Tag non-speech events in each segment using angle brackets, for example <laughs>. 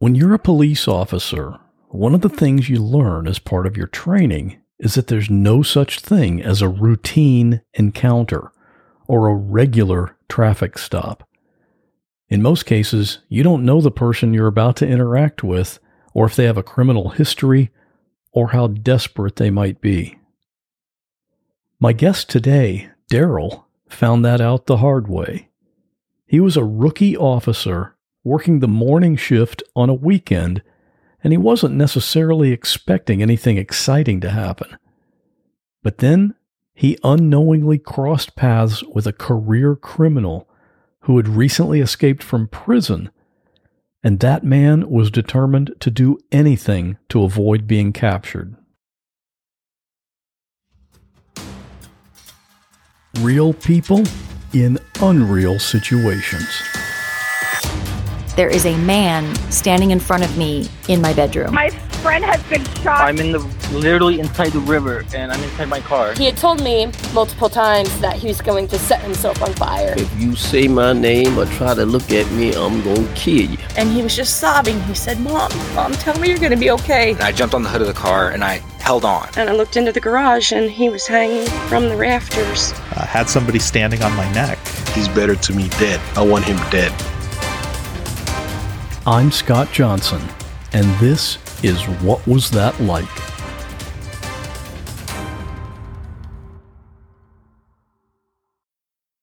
When you're a police officer, one of the things you learn as part of your training is that there's no such thing as a routine encounter or a regular traffic stop. In most cases, you don't know the person you're about to interact with, or if they have a criminal history, or how desperate they might be. My guest today, Daril, found that out the hard way. He was a rookie officer working the morning shift on a weekend, and he wasn't necessarily expecting anything exciting to happen. But then he unknowingly crossed paths with a career criminal who had recently escaped from prison, and that man was determined to do anything to avoid being captured. Real people in unreal situations. There is a man standing in front of me in my bedroom. My friend has been shot. I'm in the literally inside the river and I'm inside my car. He had told me multiple times that he was going to set himself on fire. If you say my name or try to look at me, I'm gonna kill you. And he was just sobbing. He said, Mom, Mom, tell me you're going to be okay. And I jumped on the hood of the car and I held on. And I looked into the garage and he was hanging from the rafters. I had somebody standing on my neck. He's better to me dead. I want him dead. I'm Scott Johnson, and this is What Was That Like?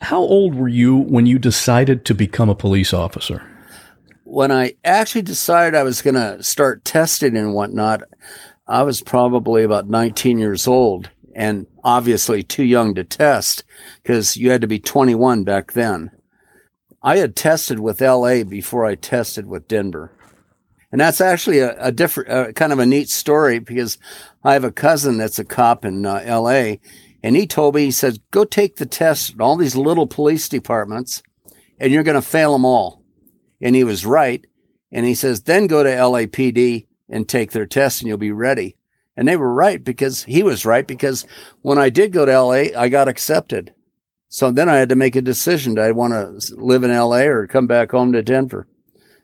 How old were you when you decided to become a police officer? When I actually decided I was going to start testing and whatnot, I was probably about 19 years old and obviously too young to test because you had to be 21 back then. I had tested with LA before I tested with Denver. And that's actually a, a different, uh, kind of a neat story because I have a cousin that's a cop in uh, LA and he told me, he said, go take the test in all these little police departments and you're going to fail them all. And he was right. And he says, then go to LAPD and take their test and you'll be ready. And they were right because he was right because when I did go to LA, I got accepted. So then I had to make a decision. Do I want to live in LA or come back home to Denver?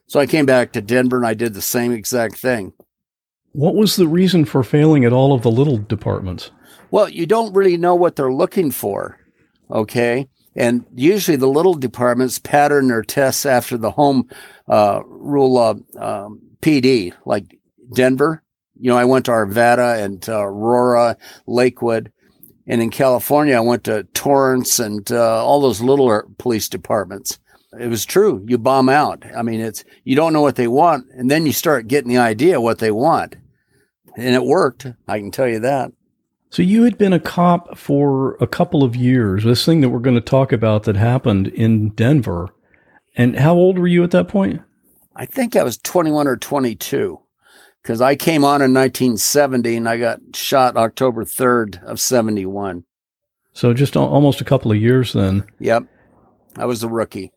So I came back to Denver and I did the same exact thing. What was the reason for failing at all of the little departments? Well, you don't really know what they're looking for. Okay. And usually the little departments pattern their tests after the home uh, rule of um, PD, like Denver. You know, I went to Arvada and Aurora, Lakewood. And in California, I went to Torrance and uh, all those little police departments. It was true. You bomb out. I mean, it's, you don't know what they want. And then you start getting the idea what they want. And it worked. I can tell you that. So you had been a cop for a couple of years. This thing that we're going to talk about that happened in Denver. And how old were you at that point? I think I was 21 or 22 because I came on in 1970 and I got shot October 3rd of 71. So just almost a couple of years then. Yep. I was a rookie.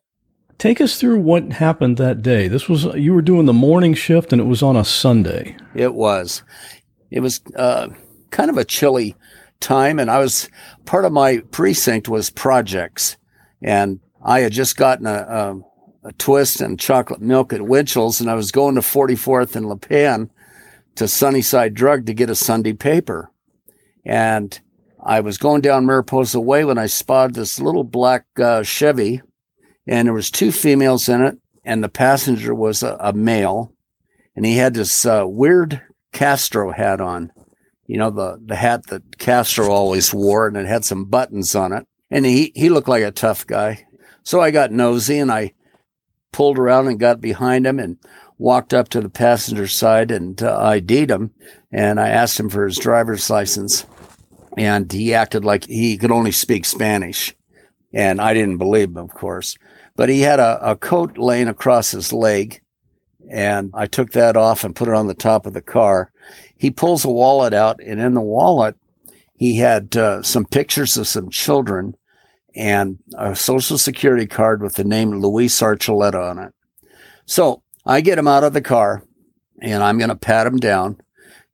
Take us through what happened that day. This was you were doing the morning shift and it was on a Sunday. It was. It was uh, kind of a chilly time, and I was part of my precinct was projects, and I had just gotten a, a, a twist and chocolate milk at Winchell's, and I was going to 44th and Lipan to Sunnyside Drug to get a Sunday paper, and I was going down Mariposa Way when I spotted this little black uh, Chevy, and there was two females in it, and the passenger was a, a male, and he had this uh, weird Castro hat on you know, the, the hat that Castro always wore and it had some buttons on it. And he, he looked like a tough guy. So I got nosy and I pulled around and got behind him and walked up to the passenger side and uh, ID'd him. And I asked him for his driver's license. And he acted like he could only speak Spanish. And I didn't believe him, of course. But he had a, a coat laying across his leg, and I took that off and put it on the top of the car. He pulls a wallet out, and in the wallet, he had uh, some pictures of some children and a social security card with the name Luis Archuleta on it. So I get him out of the car and I'm going to pat him down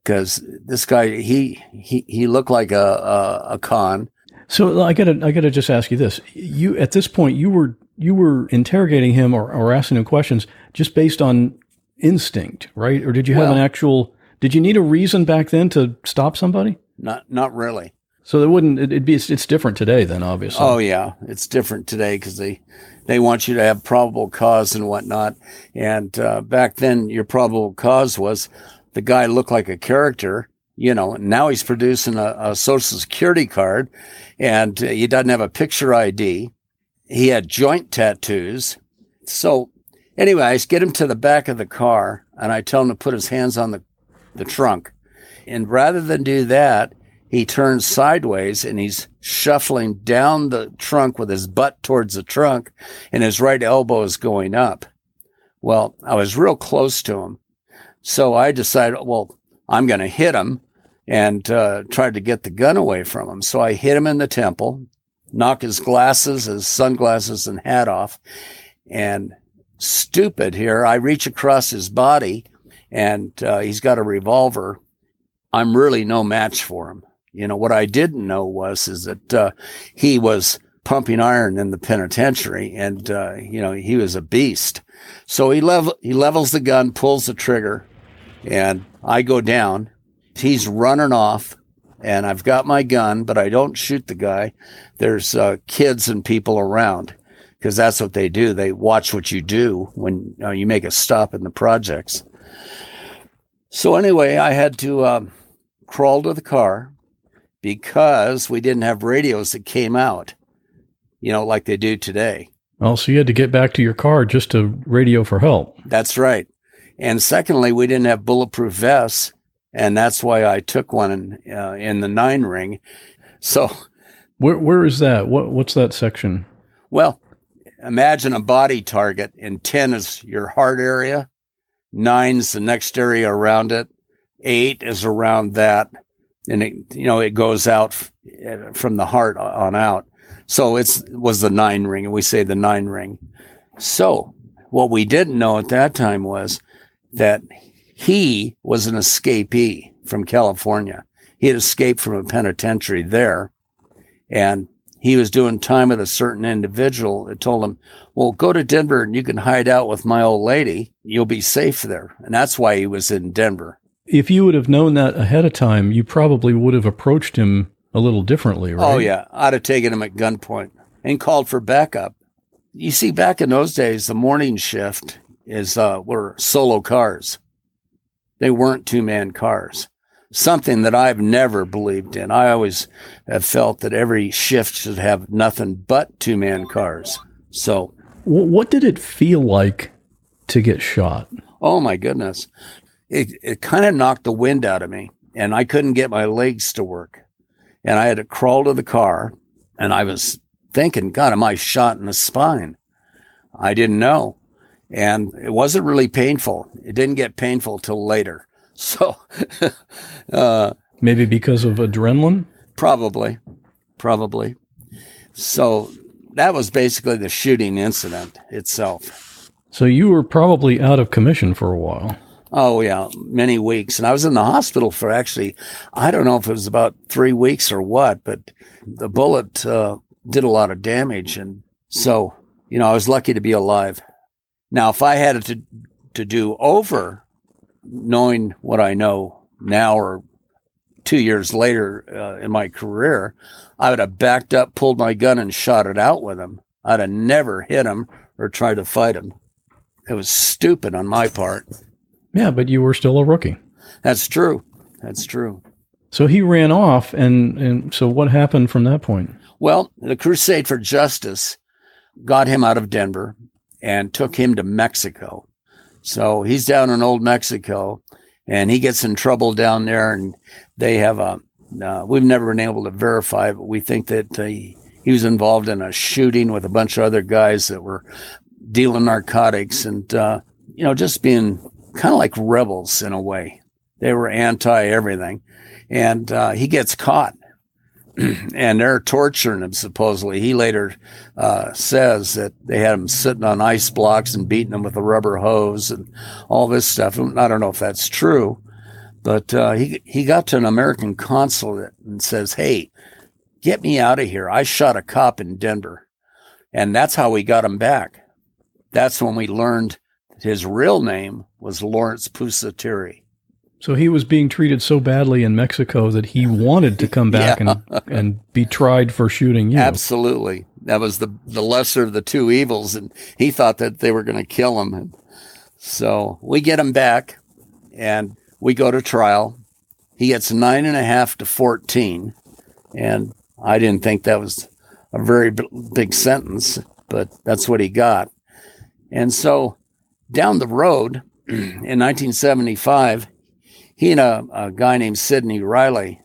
because this guy, he, he, he looked like a, a, a con. So I gotta, I gotta just ask you this. You, at this point, you were, you were interrogating him or, or asking him questions just based on instinct, right? Or did you have Well- an actual, did you need a reason back then to stop somebody? Not, not really. So it wouldn't, it, it'd be, it's, it's different today then, obviously. Oh yeah, it's different today because they they want you to have probable cause and whatnot. And uh, back then, your probable cause was the guy looked like a character, you know. Now he's producing a, a social security card, and uh, he doesn't have a picture ID. He had joint tattoos. So anyway, I get him to the back of the car, and I tell him to put his hands on the the trunk. And rather than do that, he turns sideways and he's shuffling down the trunk with his butt towards the trunk and his right elbow is going up. Well, I was real close to him. So I decided, well, I'm going to hit him and uh, tried to get the gun away from him. So I hit him in the temple, knock his glasses, his sunglasses and hat off. And stupid here, I reach across his body and uh, he's got a revolver. I'm really no match for him. You know, what I didn't know was, is that, uh, he was pumping iron in the penitentiary and, uh, you know, he was a beast. So he level, he levels the gun, pulls the trigger and I go down. He's running off and I've got my gun, but I don't shoot the guy. There's, uh, kids and people around because that's what they do. They watch what you do when uh, you make a stop in the projects. So anyway, I had to, um, crawl to the car because we didn't have radios that came out, you know, like they do today. Oh, so you had to get back to your car just to radio for help. That's right. And secondly, we didn't have bulletproof vests, and that's why I took one in, uh, in the nine ring. So, Where, where is that? What, what's that section? well, imagine a body target, and 10 is your heart area, nine's the next area around it, eight is around that, and it, you know, it goes out from the heart on out. So it's was the nine ring, and we say the nine ring. So what we didn't know at that time was that he was an escapee from California. He had escaped from a penitentiary there, and he was doing time with a certain individual that told him, "Well, go to Denver and you can hide out with my old lady. You'll be safe there." And that's why he was in Denver. If you would have known that ahead of time, you probably would have approached him a little differently, right? Oh yeah, I'd have taken him at gunpoint and called for backup. You see, back in those days, the morning shift is uh, were solo cars. They weren't two man cars. Something that I've never believed in. I always have felt that every shift should have nothing but two man cars. So, What did it feel like to get shot? oh my goodness, it it kind of knocked the wind out of me, and I couldn't get my legs to work, and I had to crawl to the car, and I was thinking, God, am I shot in the spine? I didn't know. And it wasn't really painful. It didn't get painful till later. <laughs> So, <laughs> uh, Maybe because of adrenaline? probably, probably. So that was basically the shooting incident itself. So you were probably out of commission for a while. Oh yeah, many weeks. And I was in the hospital for actually, I don't know if it was about three weeks or what, but the bullet, uh, did a lot of damage. And so, you know, I was lucky to be alive. Now, if I had it to, to do over knowing what I know now or two years later uh, in my career, I would have backed up, pulled my gun and shot it out with him. I'd have never hit him or tried to fight him. It was stupid on my part. Yeah, but you were still a rookie. That's true. That's true. So he ran off, and, and so what happened from that point? Well, the Crusade for Justice got him out of Denver and took him to Mexico. So he's down in old Mexico and he gets in trouble down there and they have a, uh, we've never been able to verify, but we think that uh, he, he was involved in a shooting with a bunch of other guys that were dealing narcotics and, uh, you know, just being kind of like rebels in a way. They were anti everything. And uh, he gets caught <clears throat> and they're torturing him supposedly. He later uh, says that they had him sitting on ice blocks and beating him with a rubber hose and all this stuff. I don't know if that's true, but uh, he he got to an American consulate and says, "Hey, get me out of here! I shot a cop in Denver," and that's how we got him back. That's when we learned his real name was Lawrence Pusateri. So he was being treated so badly in Mexico that he wanted to come back yeah. and, and be tried for shooting you. Absolutely. That was the, the lesser of the two evils. And he thought that they were going to kill him. And so we get him back and we go to trial. He gets nine and a half to 14. And I didn't think that was a very big sentence, but that's what he got. And so down the road <clears throat> in 1975, he and a, a guy named Sidney Riley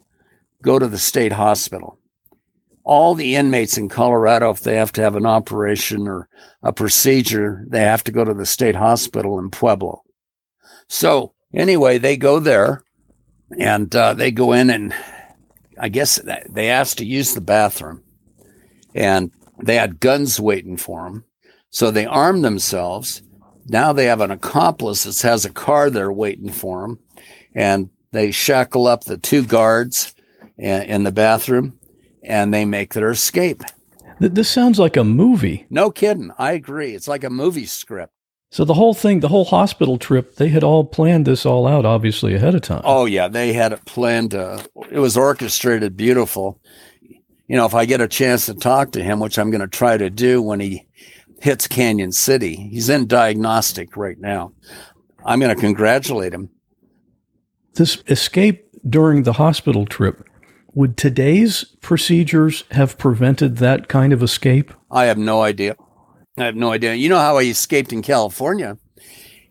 go to the state hospital. All the inmates in Colorado, if they have to have an operation or a procedure, they have to go to the state hospital in Pueblo. So, anyway, they go there and uh, they go in, and I guess they asked to use the bathroom. And they had guns waiting for them. So they armed themselves. Now they have an accomplice that has a car there waiting for them and they shackle up the two guards in the bathroom and they make their escape. This sounds like a movie. No kidding. I agree. It's like a movie script. So the whole thing, the whole hospital trip, they had all planned this all out, obviously ahead of time. Oh yeah, they had it planned. Uh, it was orchestrated, beautiful. You know, if I get a chance to talk to him, which I'm going to try to do when he hits Cañon City, he's in diagnostic right now. I'm going to congratulate him this escape during the hospital trip, would today's procedures have prevented that kind of escape? I have no idea. I have no idea. You know how he escaped in California?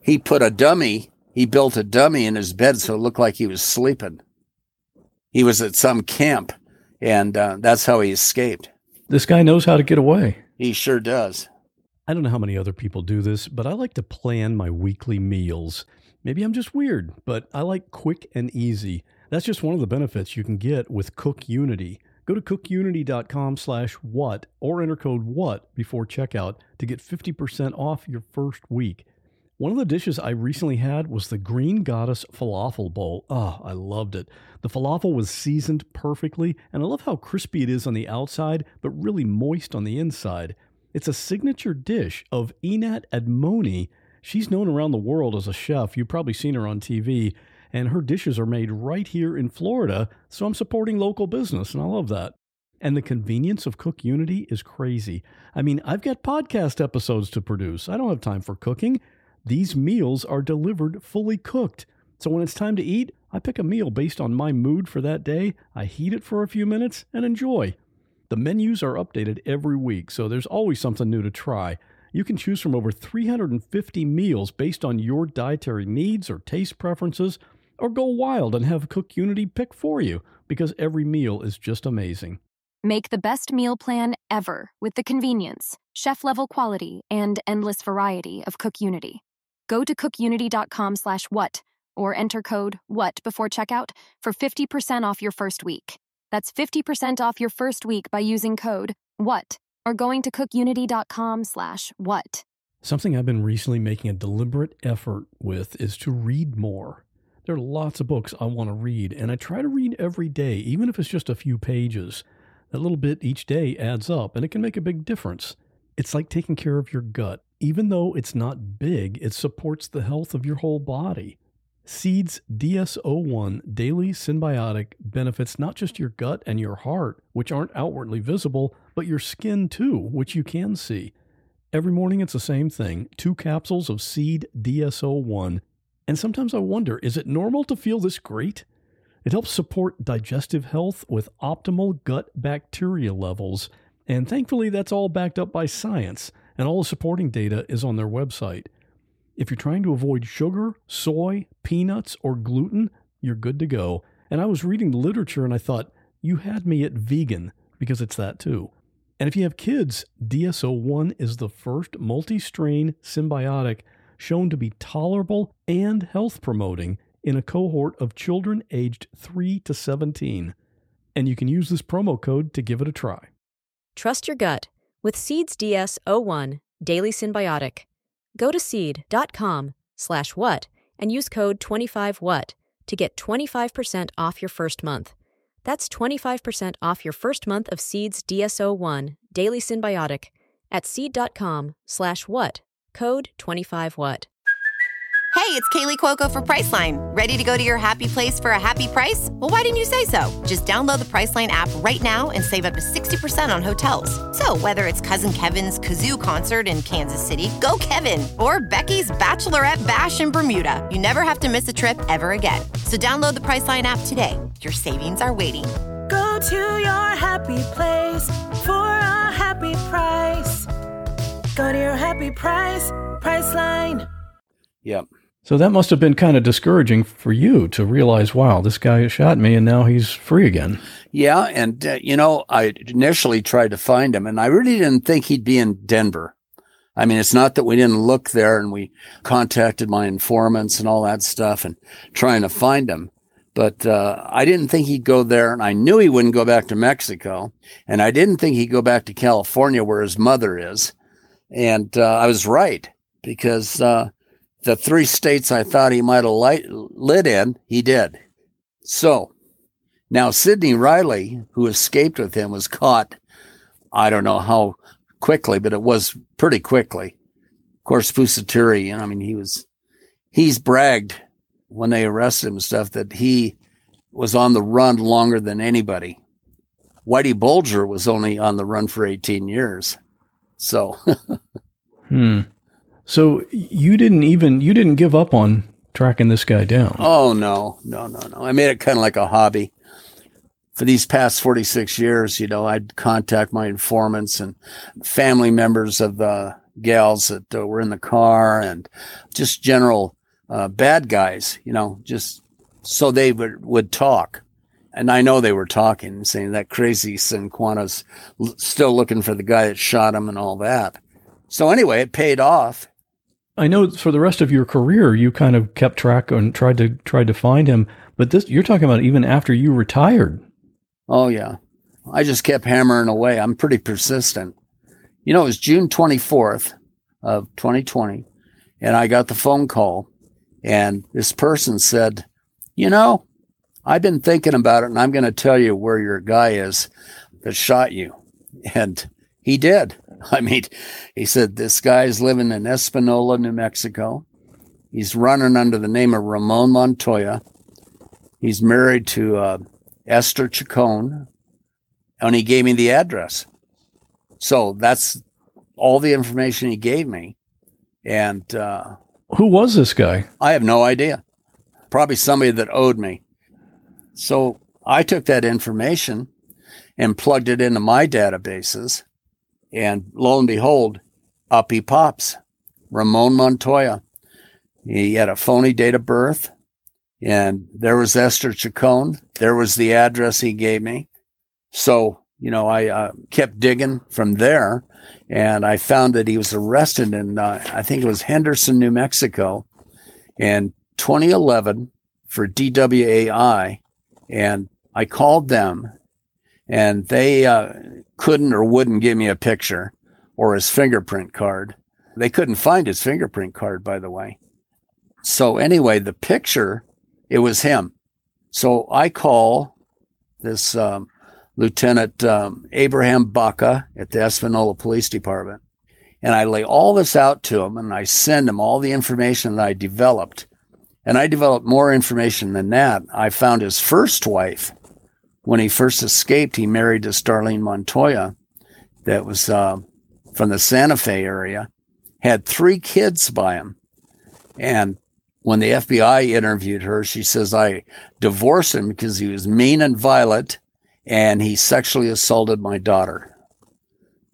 He put a dummy, he built a dummy in his bed so it looked like he was sleeping. He was at some camp, and uh, that's how he escaped. This guy knows how to get away. He sure does. I don't know how many other people do this, but I like to plan my weekly meals. Maybe I'm just weird, but I like quick and easy. That's just one of the benefits you can get with Cook Unity. Go to cookunity.com slash what or enter code what before checkout to get 50% off your first week. One of the dishes I recently had was the Green Goddess Falafel Bowl. Oh, I loved it. The falafel was seasoned perfectly, and I love how crispy it is on the outside, but really moist on the inside. It's a signature dish of Einat Admony, She's known around the world as a chef. You've probably seen her on TV, and her dishes are made right here in Florida. So I'm supporting local business, and I love that. And the convenience of Cook Unity is crazy. I mean, I've got podcast episodes to produce. I don't have time for cooking. These meals are delivered fully cooked. So when it's time to eat, I pick a meal based on my mood for that day. I heat it for a few minutes and enjoy. The menus are updated every week, so there's always something new to try. You can choose from over 350 meals based on your dietary needs or taste preferences, or go wild and have Cook Unity pick for you because every meal is just amazing. Make the best meal plan ever with the convenience, chef level quality, and endless variety of Cook Unity. Go to cookunity.com slash what or enter code WHAT before checkout for 50% off your first week. That's 50% off your first week by using code WHAT or going to cookunity.com slash what. Something I've been recently making a deliberate effort with is to read more. There are lots of books I want to read, and I try to read every day, even if it's just a few pages. That little bit each day adds up, and it can make a big difference. It's like taking care of your gut. Even though it's not big, it supports the health of your whole body. Seed's DS-01 Daily Synbiotic benefits not just your gut and your heart, which aren't outwardly visible, but your skin too, which you can see. Every morning it's the same thing two capsules of Seed DS-01. And sometimes I wonder is it normal to feel this great? It helps support digestive health with optimal gut bacteria levels. And thankfully, that's all backed up by science, and all the supporting data is on their website. If you're trying to avoid sugar, soy, peanuts, or gluten, you're good to go. And I was reading the literature and I thought, you had me at vegan because it's that too. And if you have kids, DS-01 is the first multi strain synbiotic shown to be tolerable and health promoting in a cohort of children aged 3 to 17. And you can use this promo code to give it a try. Trust your gut with Seeds DS01 Daily Synbiotic. Go to seed.com slash what and use code 25what to get 25% off your first month. That's 25% off your first month of Seeds DS-01 Daily Synbiotic at seed.com slash what, code 25what. Hey, it's Kaley Cuoco for Priceline. Ready to go to your happy place for a happy price? Well, why didn't you say so? Just download the Priceline app right now and save up to 60% on hotels. So, whether it's Cousin Kevin's Kazoo concert in Kansas City, go Kevin, or Becky's Bachelorette Bash in Bermuda, you never have to miss a trip ever again. So, download the Priceline app today. Your savings are waiting. Go to your happy place for a happy price. Go to your happy price, Priceline. Yep. So that must have been kind of discouraging for you to realize, wow, this guy shot me and now he's free again. Yeah. And, uh, you know, I initially tried to find him and I really didn't think he'd be in Denver. I mean, it's not that we didn't look there and we contacted my informants and all that stuff and trying to find him. But uh, I didn't think he'd go there, and I knew he wouldn't go back to Mexico, and I didn't think he'd go back to California where his mother is. And uh, I was right because uh, the three states I thought he might have light, lit in, he did. So now Sidney Riley, who escaped with him, was caught. I don't know how quickly, but it was pretty quickly. Of course, Pusateri, I mean, he was, he's bragged when they arrested him and stuff that he was on the run longer than anybody. Whitey Bulger was only on the run for 18 years. So, <laughs> hmm. So you didn't even you didn't give up on tracking this guy down. Oh no, no, no, no. I made it kind of like a hobby. For these past 46 years, you know, I'd contact my informants and family members of the gals that uh, were in the car and just general uh, bad guys, you know, just so they would, would talk. And I know they were talking, saying that crazy Cinquanta's l- still looking for the guy that shot him and all that. So anyway, it paid off. I know for the rest of your career, you kind of kept track and tried to tried to find him. But this, you're talking about even after you retired. Oh yeah, I just kept hammering away. I'm pretty persistent. You know, it was June 24th of 2020, and I got the phone call and this person said, You know, I've been thinking about it and I'm going to tell you where your guy is that shot you. And he did. <laughs> I mean, he said, This guy's living in Espanola, New Mexico. He's running under the name of Ramon Montoya. He's married to uh, Esther Chacon, and he gave me the address. So that's all the information he gave me. And uh, who was this guy? I have no idea. Probably somebody that owed me. So I took that information and plugged it into my databases. And lo and behold, up he pops Ramon Montoya. He had a phony date of birth. And there was Esther Chacon. There was the address he gave me. So, you know, I uh, kept digging from there and I found that he was arrested in, uh, I think it was Henderson, New Mexico in 2011 for DWAI. And I called them and they uh, couldn't or wouldn't give me a picture or his fingerprint card. They couldn't find his fingerprint card, by the way. So anyway, the picture, it was him. So I call this um, Lieutenant um, Abraham Baca at the Espanola Police Department. And I lay all this out to him and I send him all the information that I developed. And I developed more information than that. I found his first wife. When he first escaped, he married to Starlene Montoya, that was uh, from the Santa Fe area, had three kids by him. And when the FBI interviewed her, she says, I divorced him because he was mean and violent and he sexually assaulted my daughter.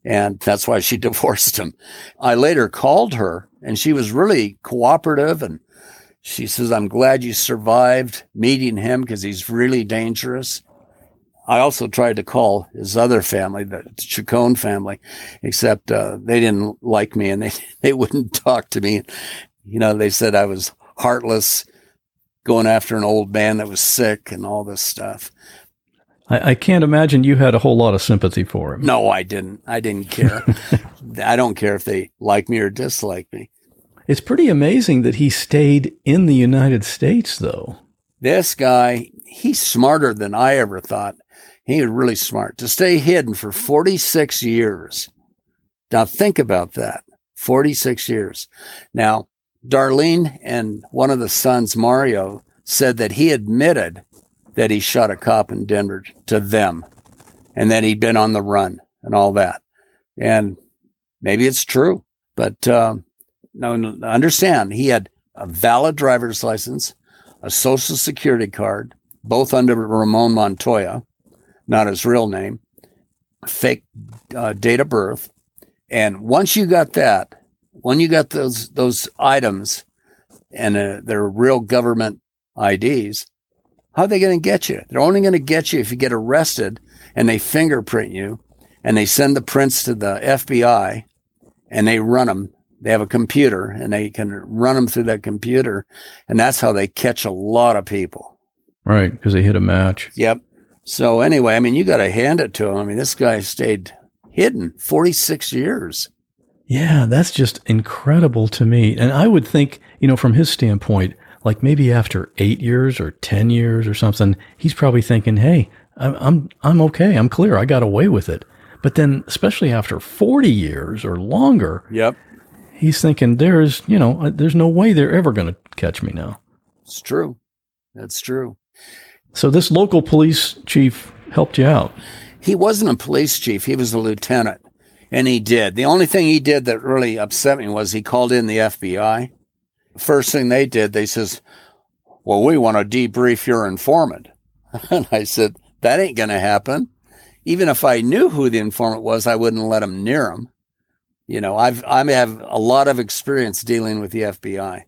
And that's why she <laughs> divorced him. I later called her and she was really cooperative. And she says, I'm glad you survived meeting him because he's really dangerous. I also tried to call his other family, the Chacon family, except uh, they didn't like me and they, <laughs> they wouldn't talk to me. You know, they said I was heartless, going after an old man that was sick and all this stuff. I, I can't imagine you had a whole lot of sympathy for him. No, I didn't. I didn't care. <laughs> I don't care if they like me or dislike me. It's pretty amazing that he stayed in the United States, though. This guy, he's smarter than I ever thought. He was really smart to stay hidden for 46 years. Now, think about that 46 years. Now, Darlene and one of the sons, Mario, said that he admitted that he shot a cop in Denver to them and that he'd been on the run and all that. And maybe it's true, but um, no, no, understand he had a valid driver's license, a social security card, both under Ramon Montoya, not his real name, fake uh, date of birth. And once you got that, when you got those those items and uh, they're real government IDs, how are they going to get you? They're only going to get you if you get arrested and they fingerprint you and they send the prints to the FBI and they run them. They have a computer and they can run them through that computer. And that's how they catch a lot of people. Right. Because they hit a match. Yep. So anyway, I mean, you got to hand it to him. I mean, this guy stayed hidden 46 years. Yeah, that's just incredible to me. And I would think, you know, from his standpoint, like maybe after eight years or 10 years or something, he's probably thinking, Hey, I'm, I'm, I'm okay. I'm clear. I got away with it. But then, especially after 40 years or longer, yep. he's thinking there's, you know, uh, there's no way they're ever going to catch me now. It's true. That's true. So this local police chief helped you out. He wasn't a police chief. He was a lieutenant and he did. The only thing he did that really upset me was he called in the FBI First thing they did, they says, well, we want to debrief your informant. <laughs> And I said, that ain't going to happen. Even if I knew who the informant was, I wouldn't let him near him. You know, I've, I have a lot of experience dealing with the FBI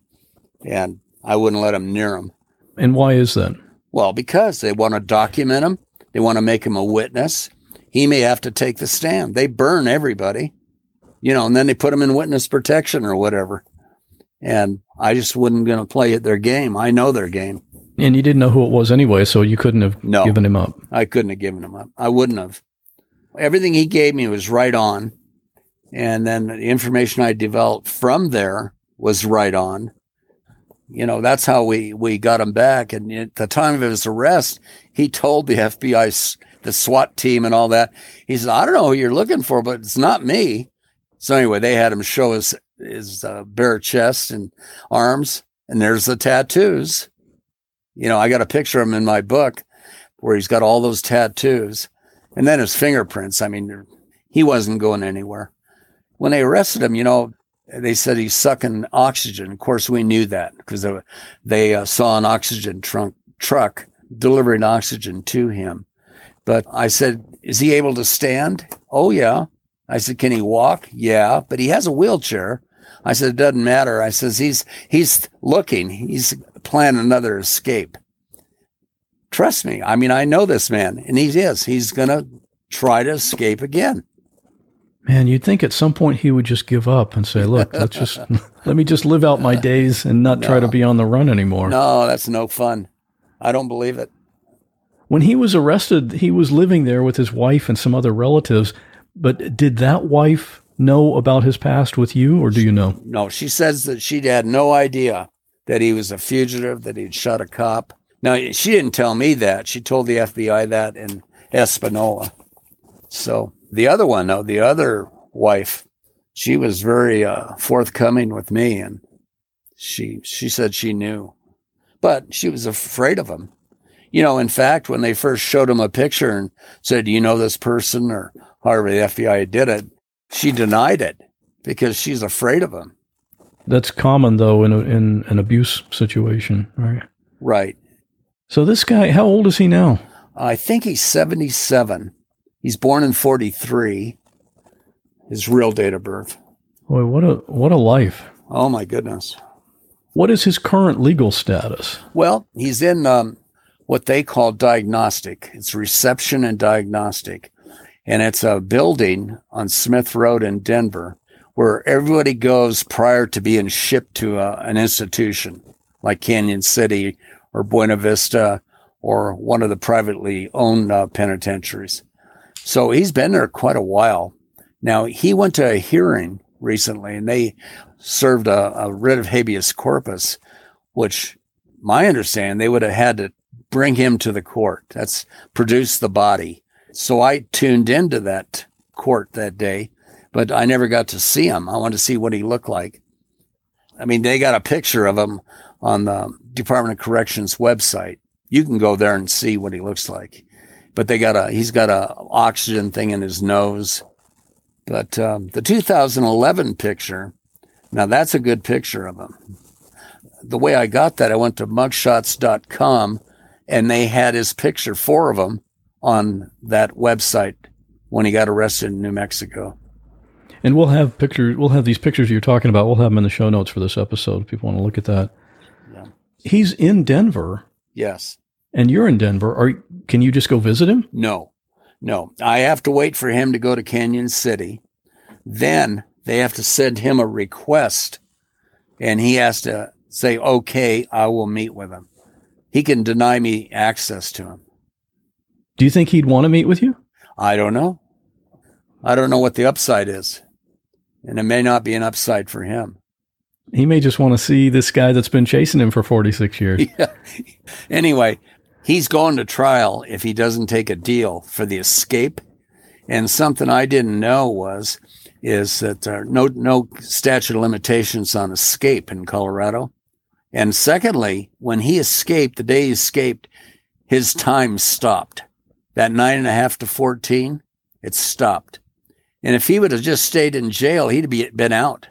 and I wouldn't let him near him. And why is that? Well, because they want to document him. They want to make him a witness. He may have to take the stand. They burn everybody, you know, and then they put him in witness protection or whatever. And I just wasn't going to play at their game. I know their game. And you didn't know who it was anyway, so you couldn't have no, given him up. I couldn't have given him up. I wouldn't have. Everything he gave me was right on. And then the information I developed from there was right on. You know, that's how we, we got him back. And at the time of his arrest, he told the FBI, the SWAT team and all that, he said, I don't know who you're looking for, but it's not me. So anyway, they had him show his his uh, bare chest and arms, and there's the tattoos. You know, I got a picture of him in my book where he's got all those tattoos, and then his fingerprints. I mean, he wasn't going anywhere. When they arrested him, you know, they said he's sucking oxygen. Of course, we knew that because they, they uh, saw an oxygen trunk truck delivering oxygen to him. But I said, "Is he able to stand?" Oh yeah. I said, "Can he walk?" Yeah, but he has a wheelchair. I said, it doesn't matter. I says, he's, he's looking, he's planning another escape. Trust me. I mean, I know this man and he is, he's going to try to escape again. Man, you'd think at some point he would just give up and say, look, let's just, <laughs> let me just live out my days and not no. try to be on the run anymore. No, that's no fun. I don't believe it. When he was arrested, he was living there with his wife and some other relatives. But did that wife know about his past with you, or do you know? No, she says that she had no idea that he was a fugitive, that he'd shot a cop. Now, she didn't tell me that. She told the FBI that in Espanola. So the other one, though, the other wife, she was very uh, forthcoming with me, and she she said she knew, but she was afraid of him. You know, in fact, when they first showed him a picture and said, you know this person?" or however the FBI did it, she denied it because she's afraid of him. That's common though in a, in an abuse situation, right? Right. So this guy, how old is he now? I think he's 77. He's born in 43. His real date of birth. Boy, what a what a life. Oh my goodness. What is his current legal status? Well, he's in um, what they call diagnostic. It's reception and diagnostic. And it's a building on Smith Road in Denver where everybody goes prior to being shipped to a, an institution like Cañon City or Buena Vista or one of the privately owned uh, penitentiaries. So he's been there quite a while. Now, he went to a hearing recently and they served a, a writ of habeas corpus, which my understanding, they would have had to bring him to the court. That's produce the body. So I tuned into that court that day, but I never got to see him. I wanted to see what he looked like. I mean, they got a picture of him on the Department of Corrections website. You can go there and see what he looks like. But they got a he's got a oxygen thing in his nose. But um, the 2011 picture, now that's a good picture of him. The way I got that, I went to mugshots.com and they had his picture, four of them, on that website when he got arrested in New Mexico. And we'll have pictures. We'll have these pictures you're talking about. We'll have them in the show notes for this episode. If people want to look at that. Yeah. He's in Denver. Yes. And you're in Denver. Are can you just go visit him? No, no. I have to wait for him to go to Cañon City. Then they have to send him a request, and he has to say, "Okay, I will meet with him." He can deny me access to him. Do you think he'd want to meet with you? I don't know. I don't know what the upside is. And it may not be an upside for him. He may just want to see this guy that's been chasing him for 46 years. <laughs> Yeah. Anyway, he's going to trial if he doesn't take a deal for the escape. And something I didn't know was is that there no no statute of limitations on escape in Colorado. And secondly, when he escaped, the day he escaped, his time stopped. That nine and a half to 14, it stopped. And if he would have just stayed in jail, he'd be been out.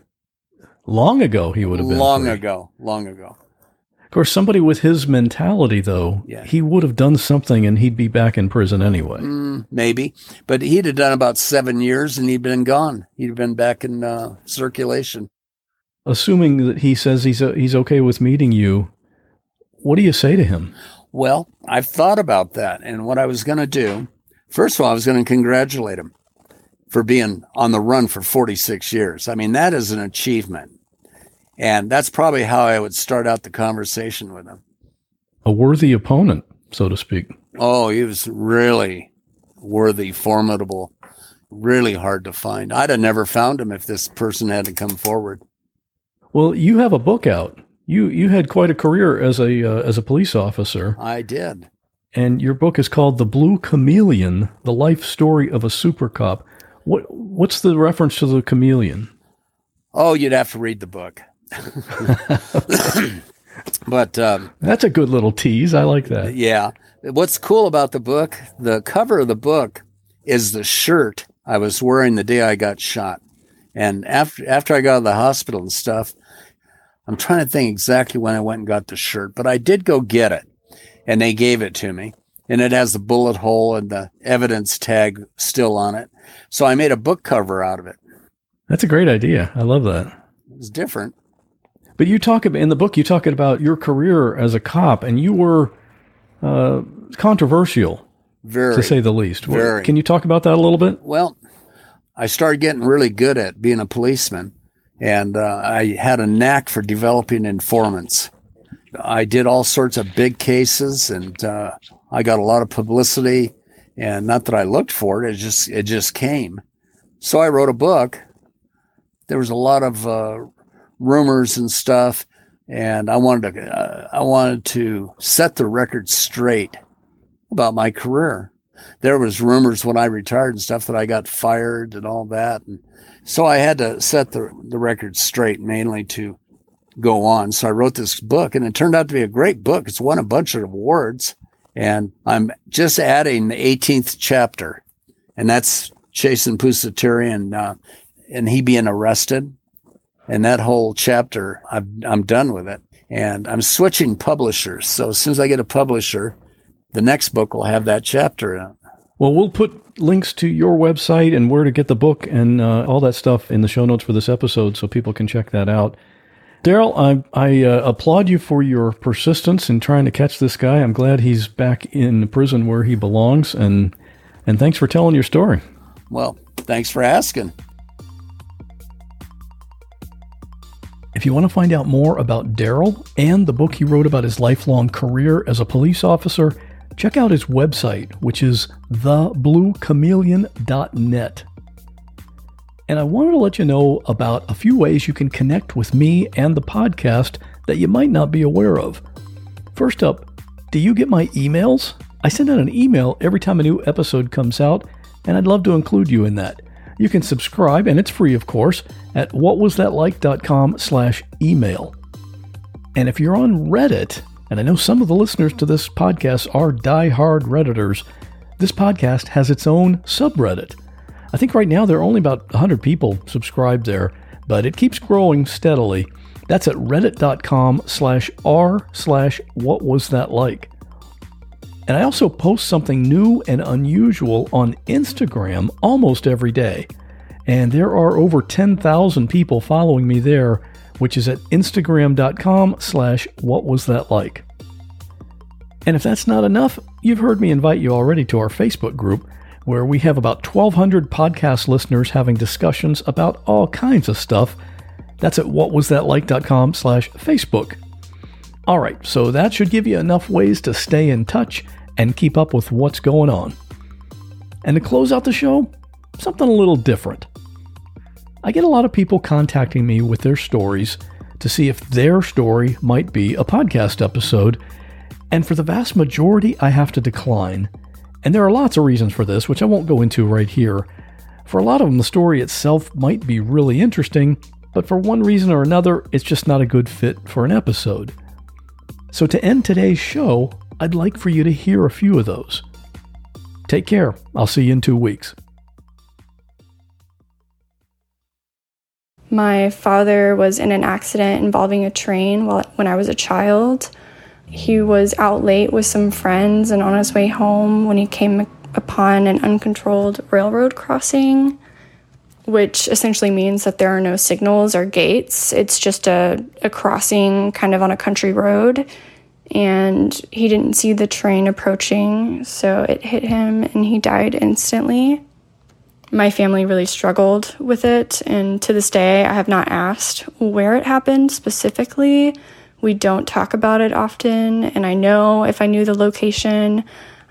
Long ago, he would have been. Long free. ago. Long ago. Of course, somebody with his mentality, though, Yeah. he would have done something and he'd be back in prison anyway. Mm, maybe. But he'd have done about seven years and he'd been gone. He'd have been back in uh, circulation. Assuming that he says he's uh, he's okay with meeting you, what do you say to him? Well, I've thought about that. And what I was going to do, first of all, I was going to congratulate him for being on the run for 46 years. I mean, that is an achievement. And that's probably how I would start out the conversation with him. A worthy opponent, so to speak. Oh, he was really worthy, formidable, really hard to find. I'd have never found him if this person hadn't come forward. Well, you have a book out. You you had quite a career as a uh, as a police officer, I did. and your book is called "The Blue Chameleon: The Life Story of a Super Cop." What what's the reference to the chameleon? Oh, you'd have to read the book. <laughs> <coughs> but um, That's a good little tease. I like that. yeah, what's cool about the book, the cover of the book is the shirt I was wearing the day I got shot. And after after I got out of the hospital and stuff, I'm trying to think exactly when I went and got the shirt, but I did go get it, and they gave it to me, and it has the bullet hole and the evidence tag still on it. So I made a book cover out of it. That's a great idea. I love that. It's different. But you talk about in the book, you talk about your career as a cop, and you were uh, controversial, Very to say the least. Very. Can you talk about that a little bit? Well, I started getting really good at being a policeman, and uh, I had a knack for developing informants. I did all sorts of big cases, and uh, I got a lot of publicity. And not that I looked for it; it just it just came. So I wrote a book. There was a lot of uh, rumors and stuff, and I wanted to uh, I wanted to set the record straight about my career there was rumors when I retired and stuff that I got fired and all that. And so I had to set the, the record straight mainly to go on. So I wrote this book and it turned out to be a great book. It's won a bunch of awards and I'm just adding the 18th chapter and that's Jason Pusateri and, uh, and he being arrested. And that whole chapter, I've, I'm done with it and I'm switching publishers. So as soon as I get a publisher, the next book will have that chapter in it. Well, we'll put links to your website and where to get the book and uh, all that stuff in the show notes for this episode so people can check that out. Daril, I, I uh, applaud you for your persistence in trying to catch this guy. I'm glad he's back in prison where he belongs, and and thanks for telling your story. Well, thanks for asking. If you want to find out more about Daril and the book he wrote about his lifelong career as a police officer, check out his website, which is thebluechameleon.net. And I wanted to let you know about a few ways you can connect with me and the podcast that you might not be aware of. First up, do you get my emails? I send out an email every time a new episode comes out, and I'd love to include you in that. You can subscribe, and it's free, of course, at whatwasthatlike.com slash email. And if you're on Reddit, and I know some of the listeners to this podcast are die-hard Redditors, this podcast has its own subreddit. I think right now there are only about 100 people subscribed there, but it keeps growing steadily. That's at reddit.com slash r slash what was that like. And I also post something new and unusual on Instagram almost every day. And there are over 10,000 people following me there, which is at instagram.com slash what was that like. And if that's not enough, you've heard me invite you already to our Facebook group, where we have about 1,200 podcast listeners having discussions about all kinds of stuff. That's at whatwasthatlike.com slash Facebook. All right, so that should give you enough ways to stay in touch and keep up with what's going on. And to close out the show, something a little different. I get a lot of people contacting me with their stories to see if their story might be a podcast episode, and for the vast majority, I have to decline. And there are lots of reasons for this, which I won't go into right here. For a lot of them, the story itself might be really interesting, but for one reason or another, it's just not a good fit for an episode. So, to end today's show, I'd like for you to hear a few of those. Take care. I'll see you in two weeks. My father was in an accident involving a train while, when I was a child. He was out late with some friends and on his way home when he came upon an uncontrolled railroad crossing, which essentially means that there are no signals or gates. It's just a, a crossing kind of on a country road and he didn't see the train approaching, so it hit him and he died instantly. My family really struggled with it, and to this day, I have not asked where it happened specifically. We don't talk about it often, and I know if I knew the location,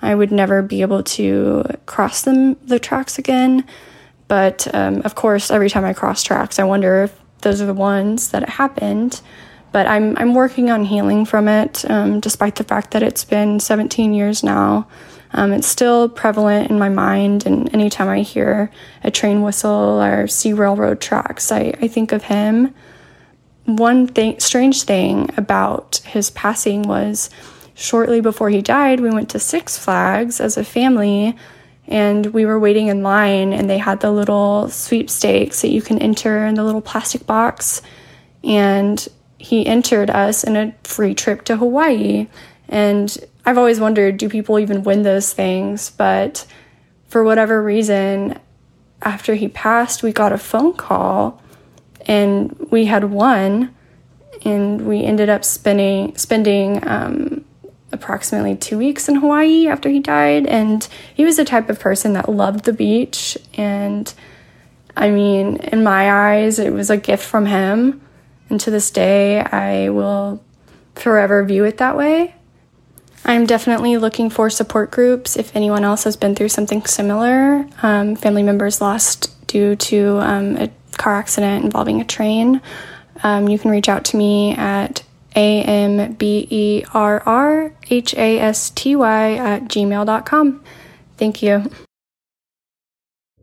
I would never be able to cross them the tracks again. But um, of course, every time I cross tracks, I wonder if those are the ones that it happened but I'm I'm working on healing from it, um, despite the fact that it's been 17 years now. Um, it's still prevalent in my mind, and anytime I hear a train whistle or see railroad tracks, I, I think of him. One thing, strange thing about his passing was shortly before he died, we went to Six Flags as a family, and we were waiting in line, and they had the little sweepstakes that you can enter in the little plastic box. And he entered us in a free trip to Hawaii. And I've always wondered do people even win those things? But for whatever reason, after he passed, we got a phone call and we had won. And we ended up spending, spending um, approximately two weeks in Hawaii after he died. And he was the type of person that loved the beach. And I mean, in my eyes, it was a gift from him. And to this day, I will forever view it that way. I'm definitely looking for support groups if anyone else has been through something similar. Um, family members lost due to um, a car accident involving a train. Um, you can reach out to me at amberrhasty at gmail.com. Thank you.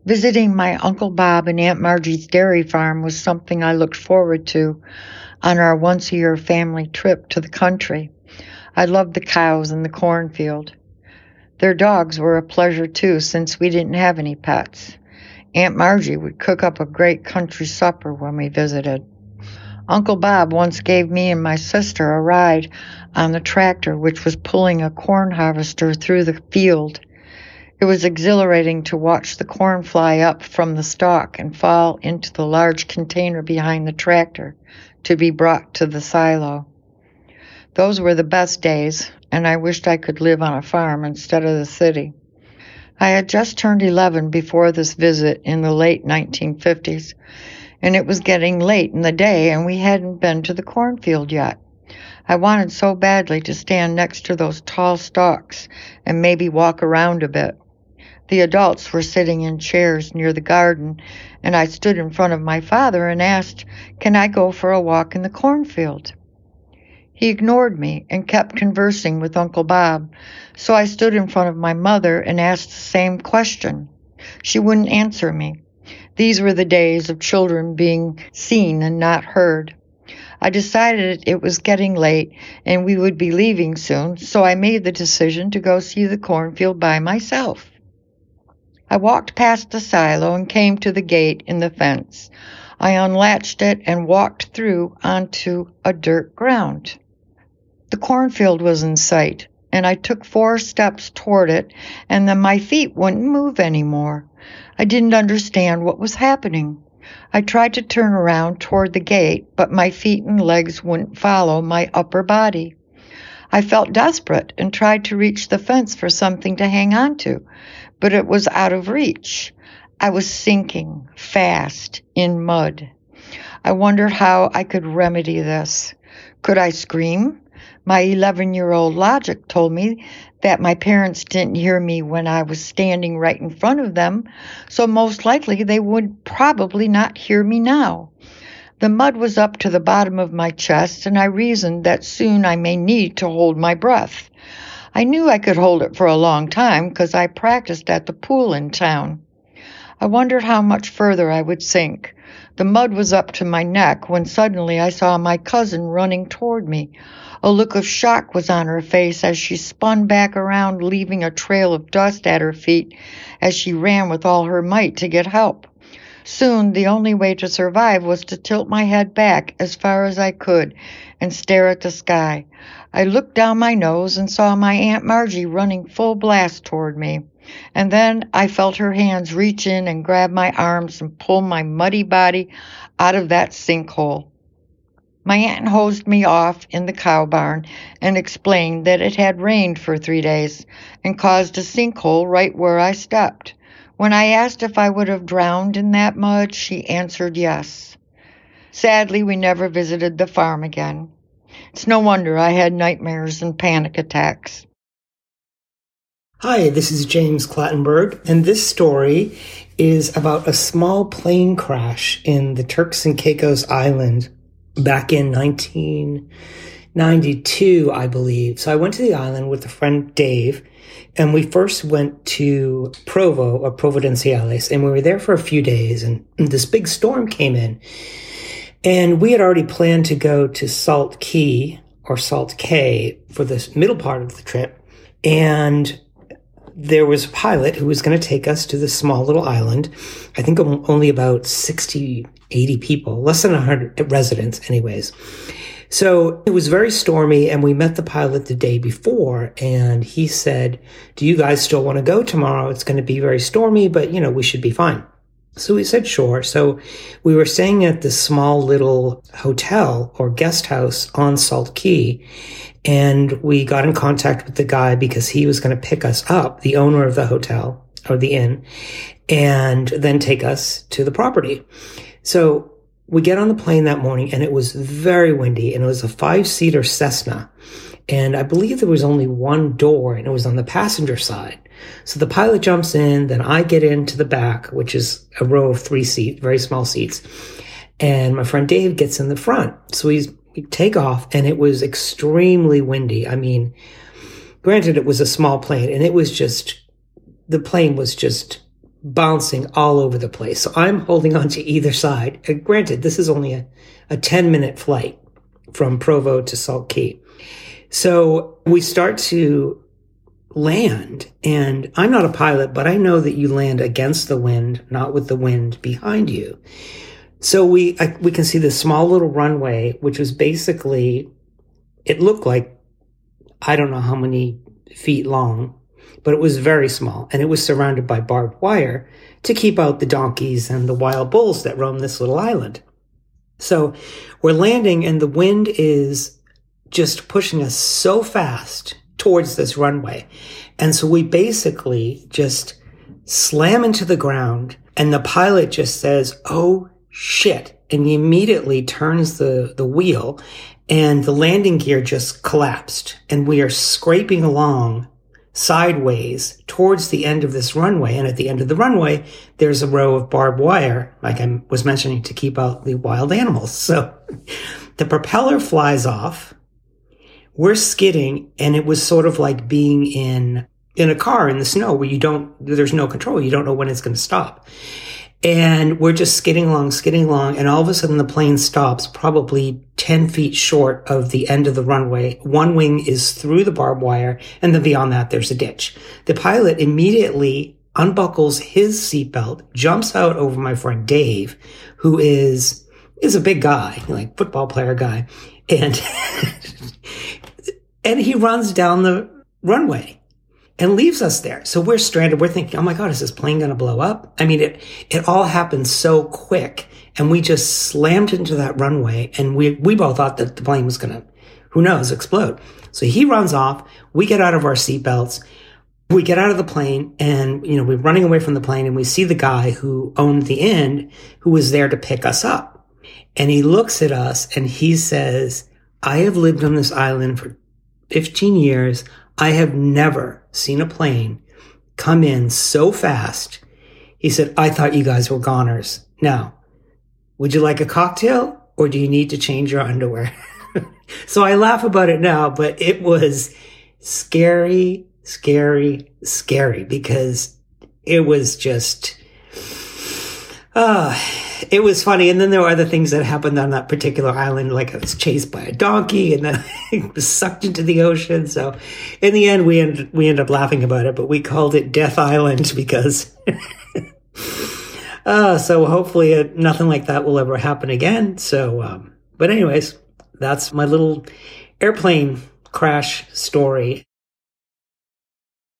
Visiting my Uncle Bob and Aunt Margie's dairy farm was something I looked forward to on our once a year family trip to the country. I loved the cows and the cornfield. Their dogs were a pleasure too, since we didn't have any pets. Aunt Margie would cook up a great country supper when we visited. Uncle Bob once gave me and my sister a ride on the tractor which was pulling a corn harvester through the field. It was exhilarating to watch the corn fly up from the stalk and fall into the large container behind the tractor, to be brought to the silo. Those were the best days, and I wished I could live on a farm instead of the city. I had just turned 11 before this visit in the late 1950s, and it was getting late in the day, and we hadn't been to the cornfield yet. I wanted so badly to stand next to those tall stalks and maybe walk around a bit. The adults were sitting in chairs near the garden, and I stood in front of my father and asked, Can I go for a walk in the cornfield? He ignored me and kept conversing with Uncle Bob, so I stood in front of my mother and asked the same question. She wouldn't answer me. These were the days of children being seen and not heard. I decided it was getting late and we would be leaving soon, so I made the decision to go see the cornfield by myself. I walked past the silo and came to the gate in the fence. I unlatched it and walked through onto a dirt ground. The cornfield was in sight, and I took four steps toward it, and then my feet wouldn't move anymore. I didn't understand what was happening. I tried to turn around toward the gate, but my feet and legs wouldn't follow my upper body. I felt desperate and tried to reach the fence for something to hang on to, but it was out of reach. I was sinking fast in mud. I wondered how I could remedy this. Could I scream? My 11 year old logic told me that my parents didn't hear me when I was standing right in front of them, so most likely they would probably not hear me now. The mud was up to the bottom of my chest, and I reasoned that soon I may need to hold my breath. I knew I could hold it for a long time because I practiced at the pool in town. I wondered how much further I would sink. The mud was up to my neck when suddenly I saw my cousin running toward me. A look of shock was on her face as she spun back around, leaving a trail of dust at her feet as she ran with all her might to get help. Soon, the only way to survive was to tilt my head back as far as I could and stare at the sky. I looked down my nose and saw my Aunt Margie running full blast toward me. And then I felt her hands reach in and grab my arms and pull my muddy body out of that sinkhole. My aunt hosed me off in the cow barn and explained that it had rained for three days and caused a sinkhole right where I stepped. When I asked if I would have drowned in that mud, she answered yes. Sadly, we never visited the farm again. It's no wonder I had nightmares and panic attacks. Hi, this is James Clattenburg, and this story is about a small plane crash in the Turks and Caicos Island back in 1992, I believe. So I went to the island with a friend Dave, and we first went to Provo uh, or Providenciales, and we were there for a few days, and this big storm came in. And we had already planned to go to Salt Key or Salt Cay for this middle part of the trip. And there was a pilot who was going to take us to this small little island. I think only about 60, 80 people, less than 100 residents, anyways. So it was very stormy, and we met the pilot the day before, and he said, Do you guys still want to go tomorrow? It's going to be very stormy, but you know, we should be fine. So we said, sure. So we were staying at this small little hotel or guest house on Salt Key. And we got in contact with the guy because he was going to pick us up, the owner of the hotel or the inn, and then take us to the property. So we get on the plane that morning and it was very windy and it was a five seater Cessna. And I believe there was only one door and it was on the passenger side. So the pilot jumps in, then I get into the back, which is a row of three seats, very small seats. And my friend Dave gets in the front. So he's, we take off and it was extremely windy. I mean, granted, it was a small plane and it was just, the plane was just bouncing all over the place. So I'm holding on to either side. And granted, this is only a, a 10 minute flight from Provo to Salt Key. So we start to land and I'm not a pilot, but I know that you land against the wind, not with the wind behind you. So we, I, we can see this small little runway, which was basically, it looked like, I don't know how many feet long, but it was very small and it was surrounded by barbed wire to keep out the donkeys and the wild bulls that roam this little island. So we're landing and the wind is just pushing us so fast towards this runway. And so we basically just slam into the ground and the pilot just says, Oh shit. And he immediately turns the, the wheel and the landing gear just collapsed and we are scraping along sideways towards the end of this runway. And at the end of the runway, there's a row of barbed wire, like I was mentioning, to keep out the wild animals. <laughs> So the propeller flies off. We're skidding and it was sort of like being in, in a car in the snow where you don't, there's no control. You don't know when it's going to stop. And we're just skidding along, skidding along, and all of a sudden the plane stops probably 10 feet short of the end of the runway. One wing is through the barbed wire, and then beyond that, there's a ditch. The pilot immediately unbuckles his seatbelt, jumps out over my friend Dave, who is, is a big guy, like football player guy, and, <laughs> and he runs down the runway and leaves us there. So we're stranded. We're thinking, oh my God, is this plane going to blow up? I mean, it, it all happened so quick and we just slammed into that runway and we, we both thought that the plane was going to, who knows, explode. So he runs off. We get out of our seatbelts. We get out of the plane and, you know, we're running away from the plane and we see the guy who owned the inn who was there to pick us up. And he looks at us and he says, I have lived on this island for 15 years. I have never seen a plane come in so fast. He said, I thought you guys were goners. Now, would you like a cocktail or do you need to change your underwear? <laughs> so I laugh about it now, but it was scary, scary, scary because it was just, uh, it was funny. And then there were other things that happened on that particular island, like I was chased by a donkey and then <laughs> I was sucked into the ocean. So in the end, we end, we ended up laughing about it, but we called it Death Island <laughs> because, <laughs> uh, so hopefully nothing like that will ever happen again. So, um, but anyways, that's my little airplane crash story.